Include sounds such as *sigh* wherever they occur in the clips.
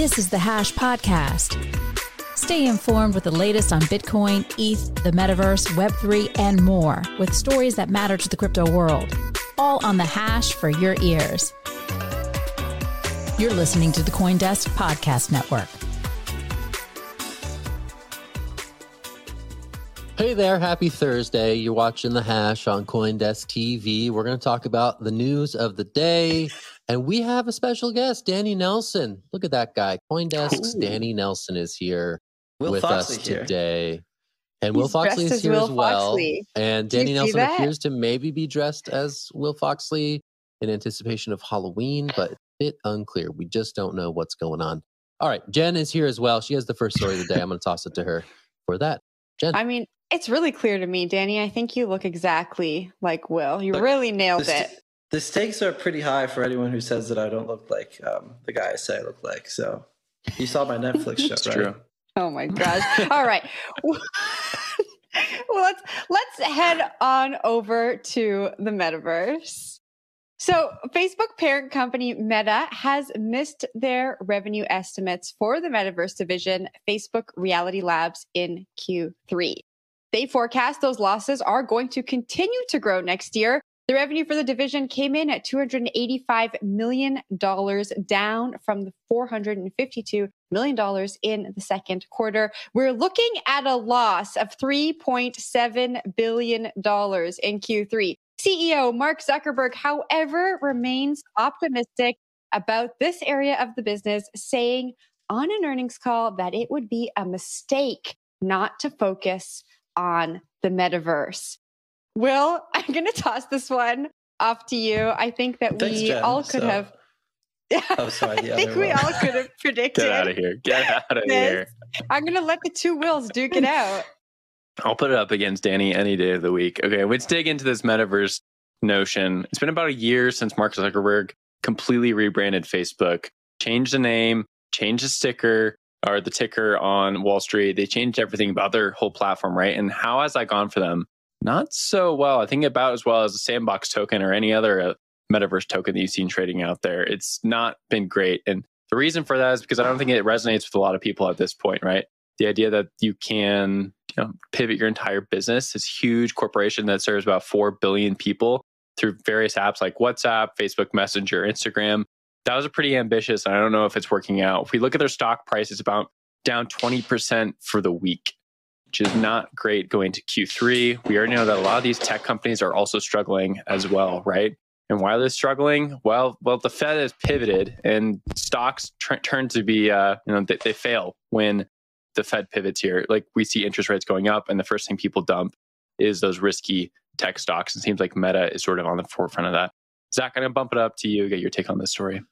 This is the Hash Podcast. Stay informed with the latest on Bitcoin, ETH, the metaverse, Web3, and more with stories that matter to the crypto world. All on the Hash for your ears. You're listening to the Coindesk Podcast Network. Hey there, happy Thursday. You're watching The Hash on Coindesk TV. We're going to talk about the news of the day. And we have a special guest, Danny Nelson. Look at that guy. Coindesk's Ooh. Danny Nelson is here Will with Foxley us here. today. And Will He's Foxley is here Will as well. Foxley. And Danny Nelson that? appears to maybe be dressed as Will Foxley in anticipation of Halloween, but it's a bit unclear. We just don't know what's going on. All right, Jen is here as well. She has the first story of the day. I'm going to toss it to her for that. Jen. I mean, it's really clear to me, Danny. I think you look exactly like Will. You Look, really nailed The, st- it. The stakes are pretty high for anyone who says that I don't look like um, the guy I say I look like. So you saw my Netflix *laughs* show, It's right? true. Oh my gosh. All right. well, *laughs* let's let's head on over to the metaverse. So, Facebook parent company Meta has missed their revenue estimates for the metaverse division, Facebook Reality Labs in Q3. They forecast those losses are going to continue to grow next year. The revenue for the division came in at $285 million, down from the $452 million in the second quarter. We're looking at a loss of $3.7 billion in Q3. CEO Mark Zuckerberg, however, remains optimistic about this area of the business, saying on an earnings call that it would be a mistake not to focus on the metaverse. Will, I'm going to toss this one off to you. I think that Thanks, we Jen. all could So- have. *laughs* Oh, sorry, I think we one. all could have *laughs* predicted. Get out of here. Get *laughs* out of this. here. I'm going to let the two Wills duke it out. I'll put it up against Danny any day of the week. Okay, let's dig into this metaverse notion. It's been about a year since Mark Zuckerberg completely rebranded Facebook, changed the name, changed the sticker or the ticker on Wall Street. They changed everything about their whole platform, right? And how has that gone for them? Not so well. I think about as well as a sandbox token or any other uh, metaverse token that you've seen trading out there. It's not been great. And the reason for that is because I don't think it resonates with a lot of people at this point, right? The idea that you can you know, pivot your entire business, this huge corporation that serves about 4 billion people through various apps like WhatsApp, Facebook Messenger, Instagram. That was a pretty ambitious. And I don't know if it's working out. If we look at their stock price, it's about down 20% for the week, which is not great going to Q3. We already know that a lot of these tech companies are also struggling as well, right? And why are they struggling? Well, well, the Fed has pivoted, and stocks tr- turn to be, uh, you know, they, they fail when the Fed pivots here. Like we see interest rates going up, and the first thing people dump is those risky tech stocks. It seems like Meta is sort of on the forefront of that. Zach, I'm gonna bump it up to you. Get your take on this story.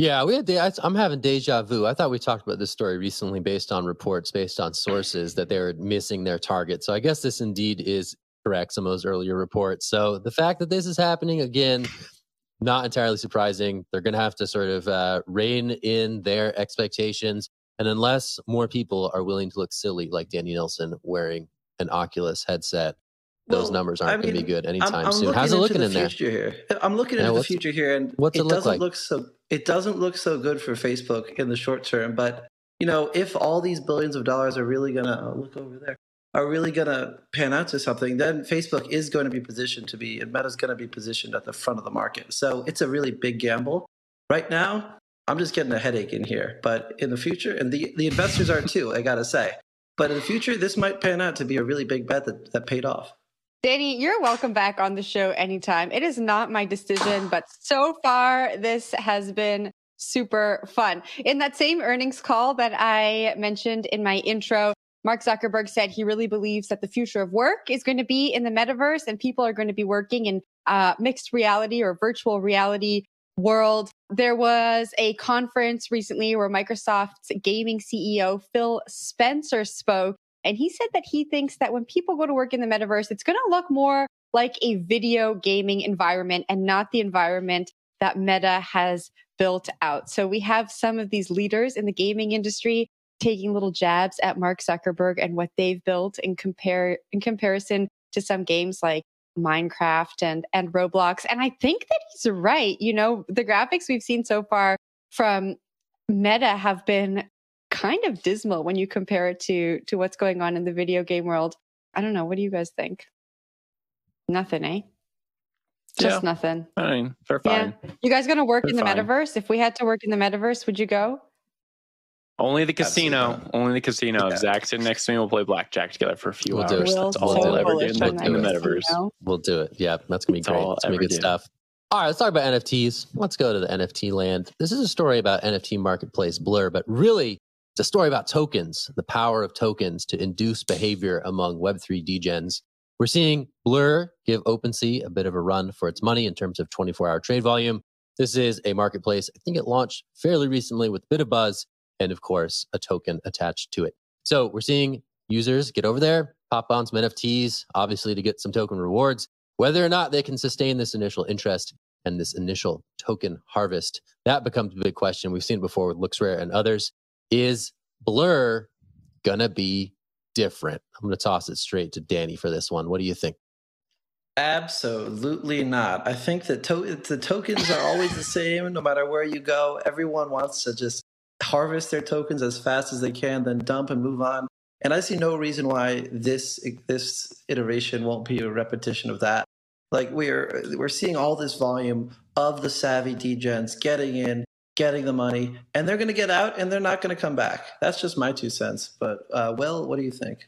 Yeah, we had. de- I- I'm having deja vu. I thought we talked about this story recently, based on reports, based on sources that they were missing their target. So I guess this indeed is correct. Some of those earlier reports. So the fact that this is happening again, not entirely surprising. They're going to have to sort of uh, rein in their expectations, and unless more people are willing to look silly, like Danny Nelson wearing an Oculus headset, those Well, numbers aren't I going to be good anytime I'm, I'm soon. How's it looking in there? here. I'm looking into the future here, and what's it it look doesn't like? look so. It doesn't look so good for Facebook in the short term. But you know, if all these billions of dollars are really gonna oh, look over there, are really gonna pan out to something, then Facebook is going to be positioned to be, and Meta's going to be positioned at the front of the market. So it's a really big gamble. Right now, I'm just getting a headache in here. But in the future, and the the investors are too, I gotta say. But in the future, this might pan out to be a really big bet that, that paid off. Danny, you're welcome back on the show anytime. It is not my decision, but so far this has been super fun. In that same earnings call that I mentioned in my intro, Mark Zuckerberg said he really believes that the future of work is going to be in the metaverse and people are going to be working in uh, mixed reality or virtual reality world. There was a conference recently where Microsoft's gaming CEO Phil Spencer spoke and he said that he thinks that when people go to work in the metaverse, it's going to look more like a video gaming environment and not the environment that Meta has built out. So we have some of these leaders in the gaming industry taking little jabs at Mark Zuckerberg and what they've built in compare in comparison to some games like Minecraft and and Roblox. And I think that he's right. You know, the graphics we've seen so far from Meta have been kind of dismal when you compare it to to what's going on in the video game world. I don't know. What do you guys think? Nothing, eh? Just Yeah. nothing. I mean, they're fine. Yeah. You guys gonna work They're in the fine. metaverse? If we had to work in the metaverse, would you go? Only the casino. Absolutely. Only the casino. Yeah. Zach sitting next to me. We'll play blackjack together for a few We'll do hours. it. That's all We'll we'll do it. ever do in the, in the metaverse. We'll do it. Yeah, that's gonna be That's great. It's gonna be good do. stuff. All right, let's talk about NFTs. Let's go to the NFT land. This is a story about NFT marketplace Blur, but really it's a story about tokens, the power of tokens to induce behavior among Web3 degens. We're seeing Blur give OpenSea a bit of a run for its money in terms of 24 hour trade volume. This is a marketplace. I think it launched fairly recently with a bit of buzz and, of course, a token attached to it. So we're seeing users get over there, pop on some NFTs, obviously to get some token rewards. Whether or not they can sustain this initial interest and this initial token harvest, that becomes a big question. We've seen it before with LooksRare and others. Is Blur gonna be different? I'm gonna toss it straight to Danny for this one. What do you think? Absolutely not. I think that to- the tokens are always the same no matter where you go. Everyone wants to just harvest their tokens as fast as they can, then dump and move on. And I see no reason why this this iteration won't be a repetition of that. Like we're we're seeing all this volume of the savvy degens getting in, getting the money, and they're going to get out, and they're not going to come back. That's just my two cents. But uh, well, what do you think?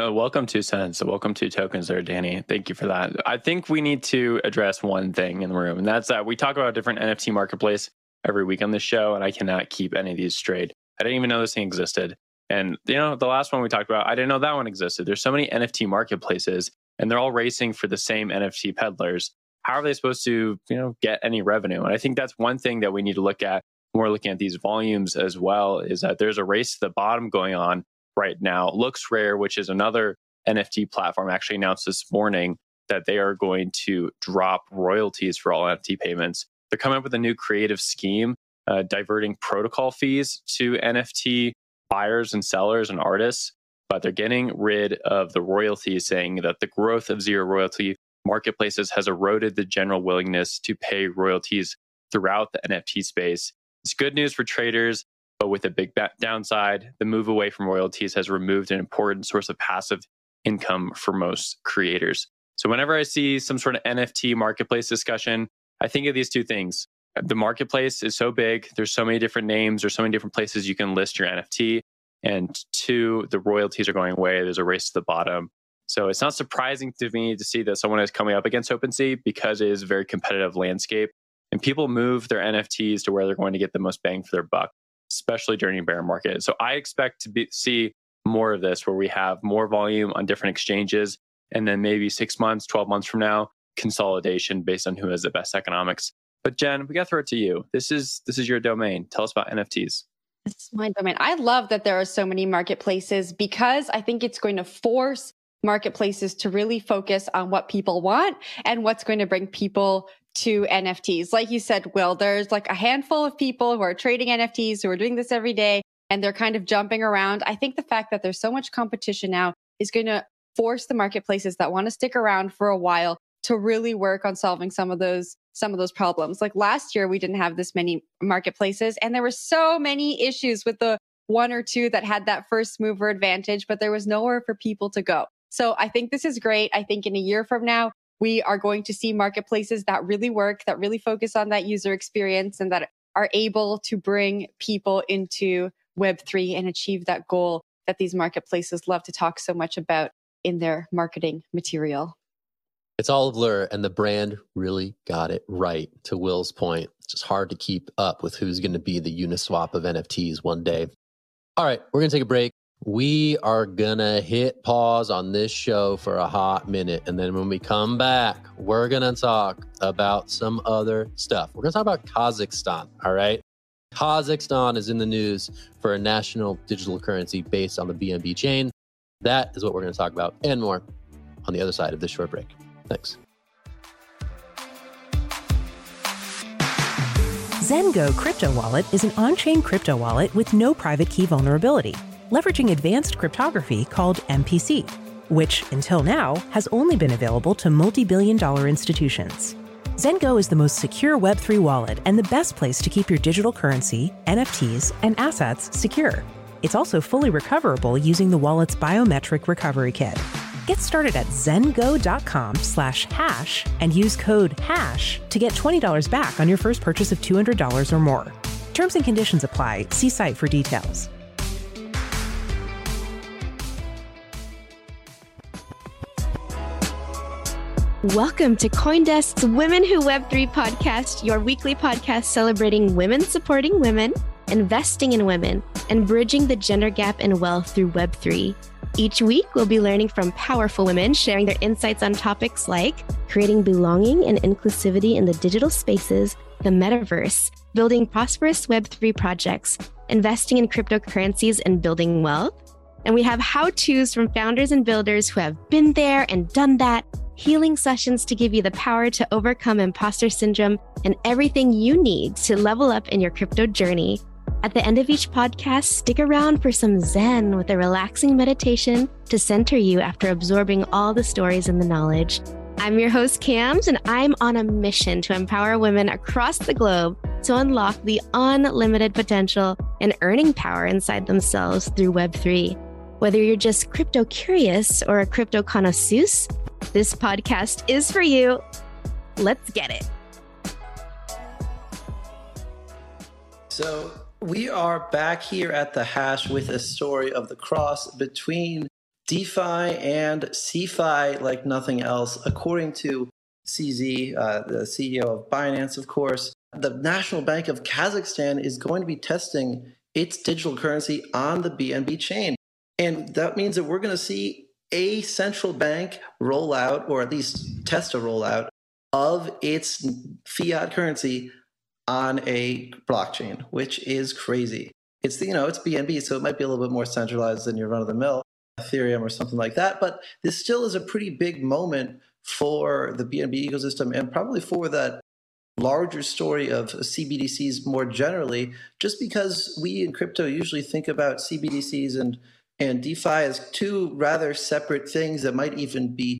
Uh, welcome to cents. Welcome to Tokens there, Danny. Thank you for that. I think we need to address one thing in the room, and that's that we talk about different NFT marketplace every week on this show, and I cannot keep any of these straight. I didn't even know this thing existed. And, you know, the last one we talked about, I didn't know that one existed. There's so many NFT marketplaces, and they're all racing for the same NFT peddlers. How are they supposed to, you know, get any revenue? And I think that's one thing that we need to look at when we're looking at these volumes as well, is that there's a race to the bottom going on right now. Looks Rare, which is another NFT platform, actually announced this morning that they are going to drop royalties for all NFT payments. They're coming up with a new creative scheme, uh, diverting protocol fees to NFT buyers and sellers and artists, but they're getting rid of the royalties, saying that the growth of zero royalty marketplaces has eroded the general willingness to pay royalties throughout the NFT space. It's good news for traders, but with a big downside, the move away from royalties has removed an important source of passive income for most creators. So whenever I see some sort of NFT marketplace discussion, I think of these two things. The marketplace is so big, there's so many different names, there's so many different places you can list your NFT. And two, the royalties are going away. There's a race to the bottom. So it's not surprising to me to see that someone is coming up against OpenSea because it is a very competitive landscape. And people move their NFTs to where they're going to get the most bang for their buck, especially during a bear market. So I expect to be, see more of this where we have more volume on different exchanges. And then maybe six months, 12 months from now, consolidation based on who has the best economics. But Jen, we got to throw it to you. This is this is your domain. Tell us about NFTs. This is my domain. I love that there are so many marketplaces because I think it's going to force marketplaces to really focus on what people want and what's going to bring people to NFTs. Like you said, Will, there's like a handful of people who are trading NFTs who are doing this every day and they're kind of jumping around. I think the fact that there's so much competition now is going to force the marketplaces that want to stick around for a while to really work on solving some of those some of those problems. Like last year we didn't have this many marketplaces and there were so many issues with the one or two that had that first mover advantage, but there was nowhere for people to go. So I think this is great. I think in a year from now, we are going to see marketplaces that really work, that really focus on that user experience and that are able to bring people into Web3 and achieve that goal that these marketplaces love to talk so much about in their marketing material. It's all of Lure, and the brand really got it right. To Will's point, it's just hard to keep up with who's going to be the Uniswap of NFTs one day. All right, we're going to take a break. We are to hit pause on this show for a hot minute. And then when we come back, we're to talk about some other stuff. We're to talk about Kazakhstan. All right. Kazakhstan is in the news for a national digital currency based on the BNB chain. That is what we're to talk about and more on the other side of this short break. Thanks. Zengo Crypto Wallet is an on chain crypto wallet with no private key vulnerability, leveraging advanced cryptography called MPC, which, until now, has only been available to multi billion dollar institutions. Zengo is the most secure Web3 wallet and the best place to keep your digital currency, NFTs, and assets secure. It's also fully recoverable using the wallet's biometric recovery kit. Get started at zengo.com slash hash and use code HASH to get $20 back on your first purchase of $200 or more. Terms and conditions apply. See site for details. Welcome to Coindesk's Women Who Web3 podcast, your weekly podcast celebrating women supporting women, investing in women, and bridging the gender gap in wealth through Web3. Each week, we'll be learning from powerful women sharing their insights on topics like creating belonging and inclusivity in the digital spaces, the metaverse, building prosperous Web3 projects, investing in cryptocurrencies, and building wealth. And we have how to's from founders and builders who have been there and done that healing sessions to give you the power to overcome imposter syndrome and everything you need to level up in your crypto journey. At the end of each podcast, stick around for some Zen with a relaxing meditation to center you after absorbing all the stories and the knowledge. I'm your host, Cams, and I'm on a mission to empower women across the globe to unlock the unlimited potential and earning power inside themselves through Web3. Whether you're just crypto curious or a crypto connoisseur, this podcast is for you. Let's get it. So, we are back here at the hash with a story of the cross between DeFi and CeFi like nothing else. According to CZ, uh, the CEO of Binance, of course, the National Bank of Kazakhstan is going to be testing its digital currency on the BNB chain. And that means that we're going to see a central bank rollout, or at least test a rollout of its fiat currency on a blockchain, which is crazy. It's you know it's BNB, so it might be a little bit more centralized than your run of the mill Ethereum or something like that. But this still is a pretty big moment for the BNB ecosystem and probably for that larger story of CBDCs more generally, just because we in crypto usually think about CBDCs and and DeFi as two rather separate things that might even be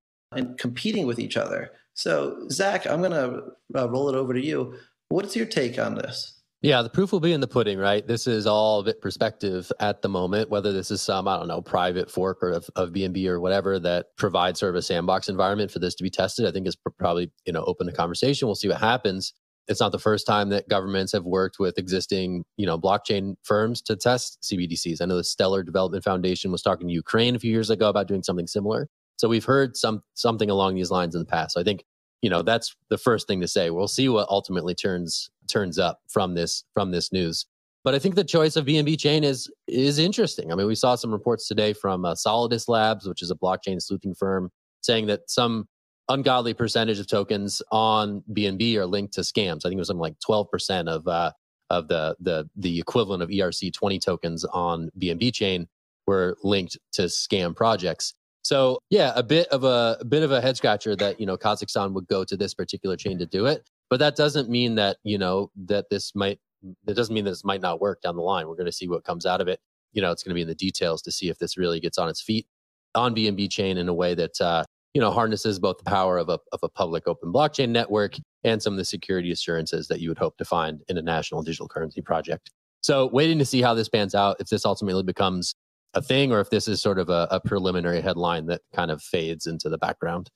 competing with each other. So, Zach, I'm going to uh, roll it over to you. What's your take on this? Yeah, the proof will be in the pudding, right? This is all a bit perspective at the moment, whether this is some, I don't know, private fork or of, of BNB or whatever that provides sort of a sandbox environment for this to be tested. I think is probably, you know, open to conversation. We'll see what happens it's not the first time that governments have worked with existing, you know, blockchain firms to test CBDCs. I know the Stellar Development Foundation was talking to Ukraine a few years ago about doing something similar. So we've heard some something along these lines in the past. So I think, you know, that's the first thing to say. We'll see what ultimately turns turns up from this from this news. But I think the choice of BNB chain is is interesting. I mean, we saw some reports today from uh, Solidus Labs, which is a blockchain sleuthing firm, saying that some ungodly percentage of tokens on BNB are linked to scams. I think it was something like 12% of uh, of the the the equivalent of ERC 20 tokens on BNB chain were linked to scam projects. So yeah, a bit of a, a bit of a head scratcher that you know Kazakhstan would go to this particular chain to do it, but that doesn't mean that you know that this might that doesn't mean this might not work down the line. We're going to see what comes out of it. You know, it's going to be in the details to see if this really gets on its feet. on BNB chain in a way that uh, you know harnesses both the power of a of a public open blockchain network and some of the security assurances that you would hope to find in a national digital currency project. So, waiting to see how this pans out, if this ultimately becomes a thing or if this is sort of a, a preliminary headline that kind of fades into the background.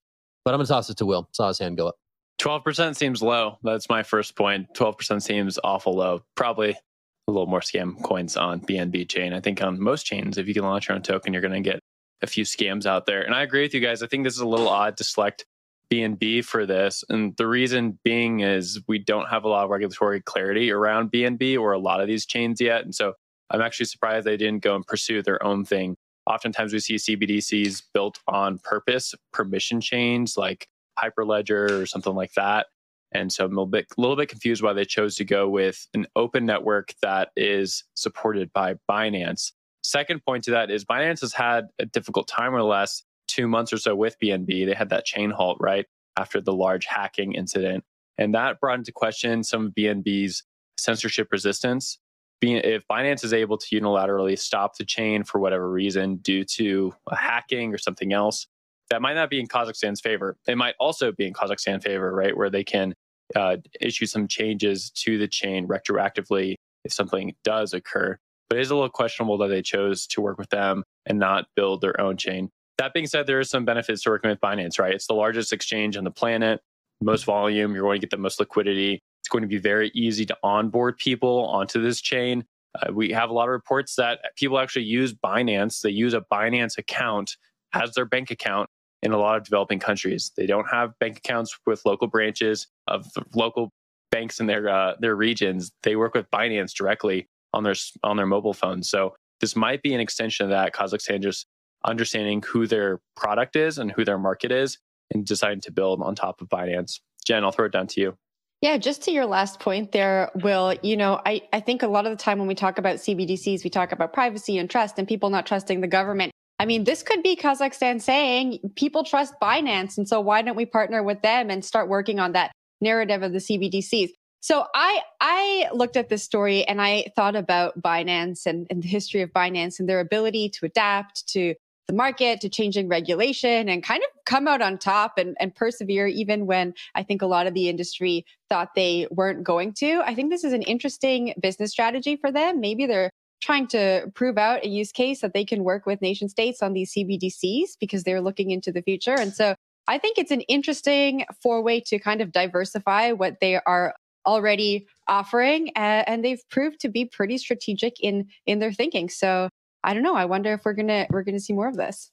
But I'm going to toss it to Will. Saw his hand go up. 12% seems low. That's my first point. 12% seems awful low. Probably a little more scam coins on BNB chain. I think on most chains, if you can launch your own token, you're going to get a few scams out there. And I agree with you guys. I think this is a little odd to select BNB for this. And the reason being is we don't have a lot of regulatory clarity around BNB or a lot of these chains yet. And so I'm actually surprised they didn't go and pursue their own thing. Oftentimes we see CBDCs built on purpose, permission chains like Hyperledger or something like that. And so I'm a little bit, little bit confused why they chose to go with an open network that is supported by Binance. Second point to that is Binance has had a difficult time over the last two months or so with BNB. They had that chain halt, right? After the large hacking incident. And that brought into question some of BNB's censorship resistance. If Binance is able to unilaterally stop the chain for whatever reason due to hacking or something else, that might not be in Kazakhstan's favor. It might also be in Kazakhstan's favor, right? Where they can uh, issue some changes to the chain retroactively if something does occur. But it is a little questionable that they chose to work with them and not build their own chain. That being said, there are some benefits to working with Binance, right? It's the largest exchange on the planet, most volume, you're going to get the most liquidity. It's going to be very easy to onboard people onto this chain. Uh, we have a lot of reports that people actually use Binance. They use a Binance account as their bank account in a lot of developing countries. They don't have bank accounts with local branches of local banks in their uh, their regions. They work with Binance directly on their on their mobile phones. So this might be an extension of that. Kazakhstan just understanding who their product is and who their market is and deciding to build on top of Binance. Jen, I'll throw it down to you. Yeah, just to your last point there, Will, you know, I, I think a lot of the time when we talk about CBDCs, we talk about privacy and trust and people not trusting the government. I mean, this could be Kazakhstan saying people trust Binance. And so why don't we partner with them and start working on that narrative of the CBDCs? So I, I looked at this story and I thought about Binance and, and the history of Binance and their ability to adapt to the market to changing regulation and kind of come out on top and, and persevere even when I think a lot of the industry thought they weren't going to. I think this is an interesting business strategy for them. Maybe they're trying to prove out a use case that they can work with nation states on these CBDCs because they're looking into the future. And so I think it's an interesting four way to kind of diversify what they are already offering uh, and they've proved to be pretty strategic in in their thinking so I don't know. I wonder if we're gonna we're gonna see more of this.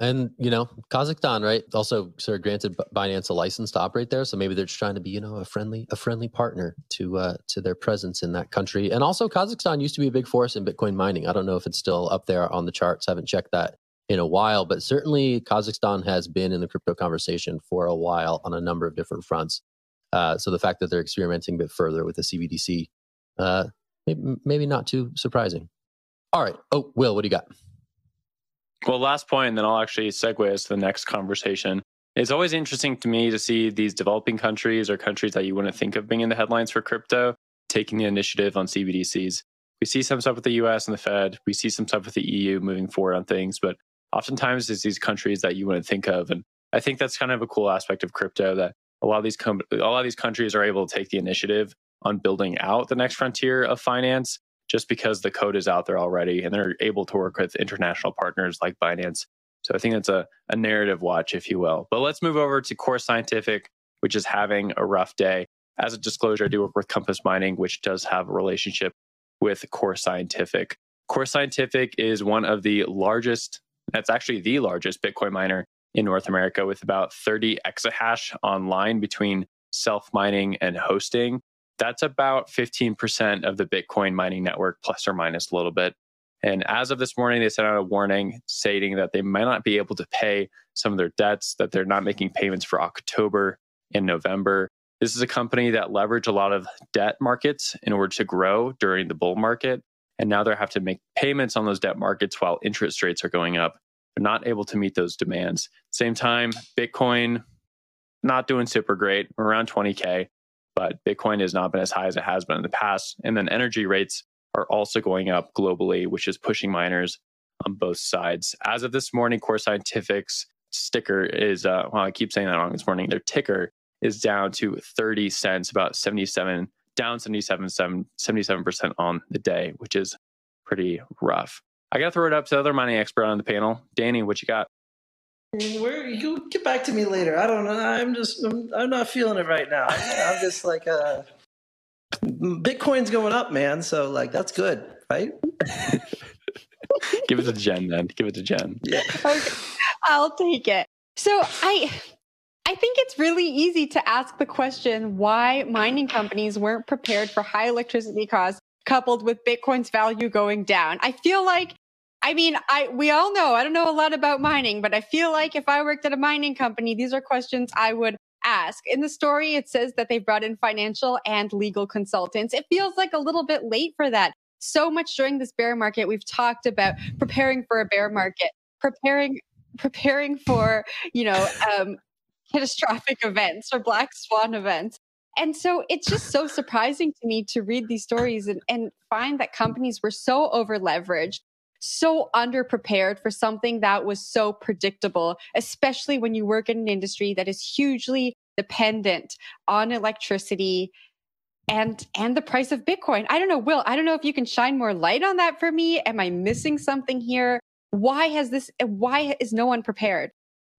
And you know, Kazakhstan, right? Also, sort of granted Binance a license to operate there, so maybe they're just trying to be, you know, a friendly a friendly partner to uh, to their presence in that country. And also, Kazakhstan used to be a big force in Bitcoin mining. I don't know if it's still up there on the charts. I haven't checked that in a while, but certainly Kazakhstan has been in the crypto conversation for a while on a number of different fronts. Uh, so the fact that they're experimenting a bit further with the CBDC, uh, maybe, maybe not too surprising. All right. Oh, Will, what do you got? Well, last point, and then I'll actually segue us to the next conversation. It's always interesting to me to see these developing countries or countries that you wouldn't think of being in the headlines for crypto taking the initiative on CBDCs. We see some stuff with the US and the Fed. We see some stuff with the EU moving forward on things, but oftentimes it's these countries that you wouldn't think of. And I think that's kind of a cool aspect of crypto that a lot of these com- a lot of these countries are able to take the initiative on building out the next frontier of finance just because the code is out there already and they're able to work with international partners like Binance. So I think that's a, a narrative watch, if you will. But let's move over to Core Scientific, which is having a rough day. As a disclosure, I do work with Compass Mining, which does have a relationship with Core Scientific. Core Scientific is one of the largest, that's actually the largest Bitcoin miner in North America with about 30 exahash online between self mining and hosting that's about 15% of the Bitcoin mining network, plus or minus a little bit. And as of this morning, they sent out a warning stating that they might not be able to pay some of their debts, that they're not making payments for October and November. This is a company that leveraged a lot of debt markets in order to grow during the bull market. And now they have to make payments on those debt markets while interest rates are going up. Not able to meet those demands. Same time, Bitcoin not doing super great, around 20K but Bitcoin has not been as high as it has been in the past. And then energy rates are also going up globally, which is pushing miners on both sides. As of this morning, Core Scientific's sticker is, uh, well, I keep saying that wrong this morning. Their ticker is down to 30 cents, about 77, down 77, 77% on the day, which is pretty rough. I got to throw it up to the other mining expert on the panel. Danny, what you got? Where you get back to me later? I don't know. I'm just I'm, I'm not feeling it right now. I'm just like uh, Bitcoin's going up, man. So like that's good, right? *laughs* Give it to Jen then. Give it to Jen. Yeah. Okay, I'll take it. So I I think it's really easy to ask the question why mining companies weren't prepared for high electricity costs coupled with Bitcoin's value going down. I feel like I mean, I we all know I don't know a lot about mining, but I feel like if I worked at a mining company, these are questions I would ask. In the story, it says that they brought in financial and legal consultants. It feels like a little bit late for that. So much during this bear market, we've talked about preparing for a bear market, preparing preparing for you know um, catastrophic events or black swan events. And so it's just so surprising to me to read these stories and, and find that companies were so over leveraged, so underprepared for something that was so predictable, especially when you work in an industry that is hugely dependent on electricity and and the price of bitcoin i don't know will i don't know if you can shine more light on that for me am i missing something here why has this why is no one prepared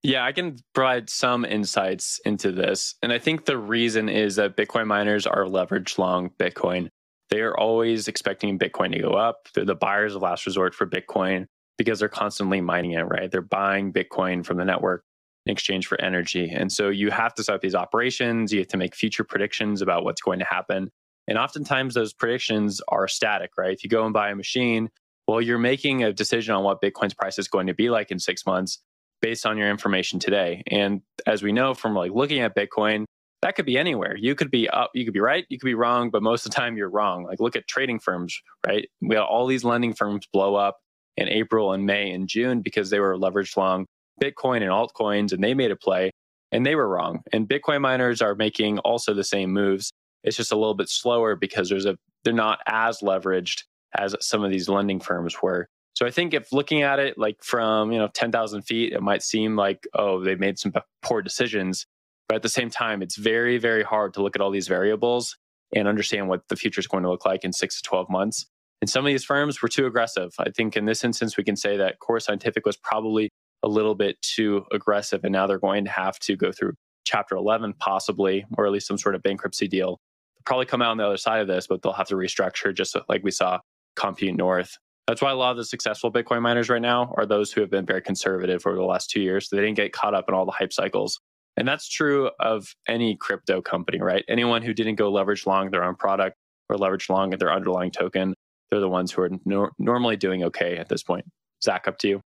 yeah, I can provide some insights into this. And I think the reason is that Bitcoin miners are leveraged long Bitcoin. They are always expecting Bitcoin to go up. They're the buyers of last resort for Bitcoin because they're constantly mining it, right? They're buying Bitcoin from the network in exchange for energy. And so you have to set up these operations. You have to make future predictions about what's going to happen. And oftentimes those predictions are static, right? If you go and buy a machine, well, you're making a decision on what Bitcoin's price is going to be like in six months based on your information today. And as we know from like looking at Bitcoin, that could be anywhere. You could be up, you could be right, you could be wrong, but most of the time you're wrong. Like look at trading firms, right? We had all these lending firms blow up in April and May and June because they were leveraged long Bitcoin and altcoins and they made a play and they were wrong. And Bitcoin miners are making also the same moves. It's just a little bit slower because there's a they're not as leveraged as some of these lending firms were. So I think if looking at it like from, you know, 10,000 feet, it might seem like, oh, they made some poor decisions. But at the same time, it's very, very hard to look at all these variables and understand what the future is going to look like in six to 12 months. And some of these firms were too aggressive. I think in this instance, we can say that Core Scientific was probably a little bit too aggressive. And now they're going to have to go through Chapter 11, possibly, or at least some sort of bankruptcy deal. They'll probably come out on the other side of this, but they'll have to restructure just like we saw Compute North that's why a lot of the successful Bitcoin miners right now are those who have been very conservative over the last two years. So they didn't get caught up in all the hype cycles. And that's true of any crypto company, right? Anyone who didn't go leverage long their own product or leverage long at their underlying token, they're the ones who are nor- normally doing okay at this point. Zach, up to you.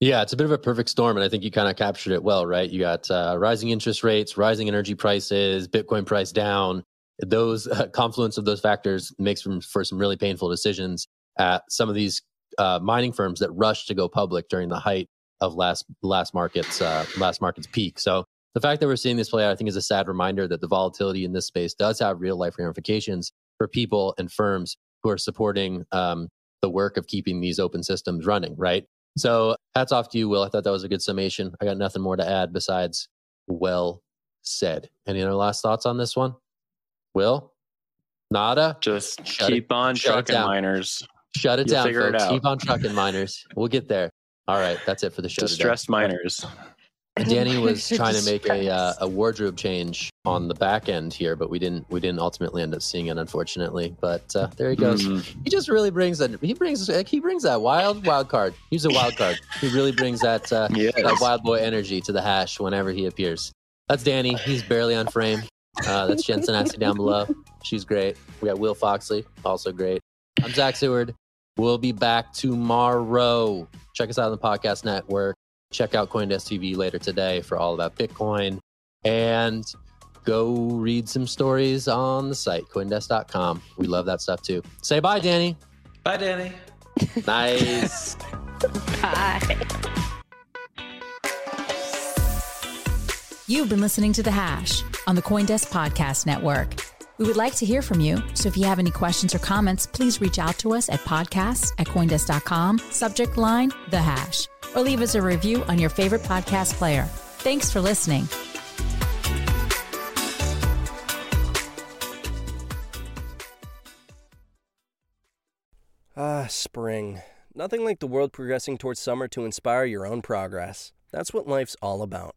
Yeah, it's a bit of a perfect storm. And I think you kind of captured it well, right? You got uh, rising interest rates, rising energy prices, Bitcoin price down. Those uh, confluence of those factors makes for, for some really painful decisions at some of these uh, mining firms that rushed to go public during the height of last last market's uh, last market's peak. So the fact that we're seeing this play out, I think, is a sad reminder that the volatility in this space does have real life ramifications for people and firms who are supporting um, the work of keeping these open systems running. Right. So hats off to you, Will. I thought that was a good summation. I got nothing more to add besides well said. Any other last thoughts on this one? Will? Nada? Just Shut keep it. on trucking miners. Shut it You'll down, folks. It Keep on trucking, miners. We'll get there. All right, that's it for the *laughs* show. Distressed today. miners. Danny *laughs* was trying to make a uh, a wardrobe change on the back end here, but we didn't we didn't ultimately end up seeing it, unfortunately. But uh, there he goes. Mm-hmm. He just really brings that. He brings he brings that wild wild card. He's a wild card. He really brings that uh, *laughs* yes. that wild boy energy to the hash whenever he appears. That's Danny. He's barely on frame. Uh, that's Jensen Sanasie down below. She's great. We got Will Foxley, also great. I'm Zach Seward. We'll be back tomorrow. Check us out on the podcast network. Check out CoinDesk TV later today for all about Bitcoin. And go read some stories on the site, coindesk.com. We love that stuff too. Say bye, Danny. Bye, Danny. *laughs* Nice. bye. You've been listening to The Hash on the Coindesk Podcast Network. We would like to hear from you, so if you have any questions or comments, please reach out to us at podcasts at coindesk.com, subject line, the hash, or leave us a review on your favorite podcast player. Thanks for listening. Ah, spring. Nothing like the world progressing towards summer to inspire your own progress. That's what life's all about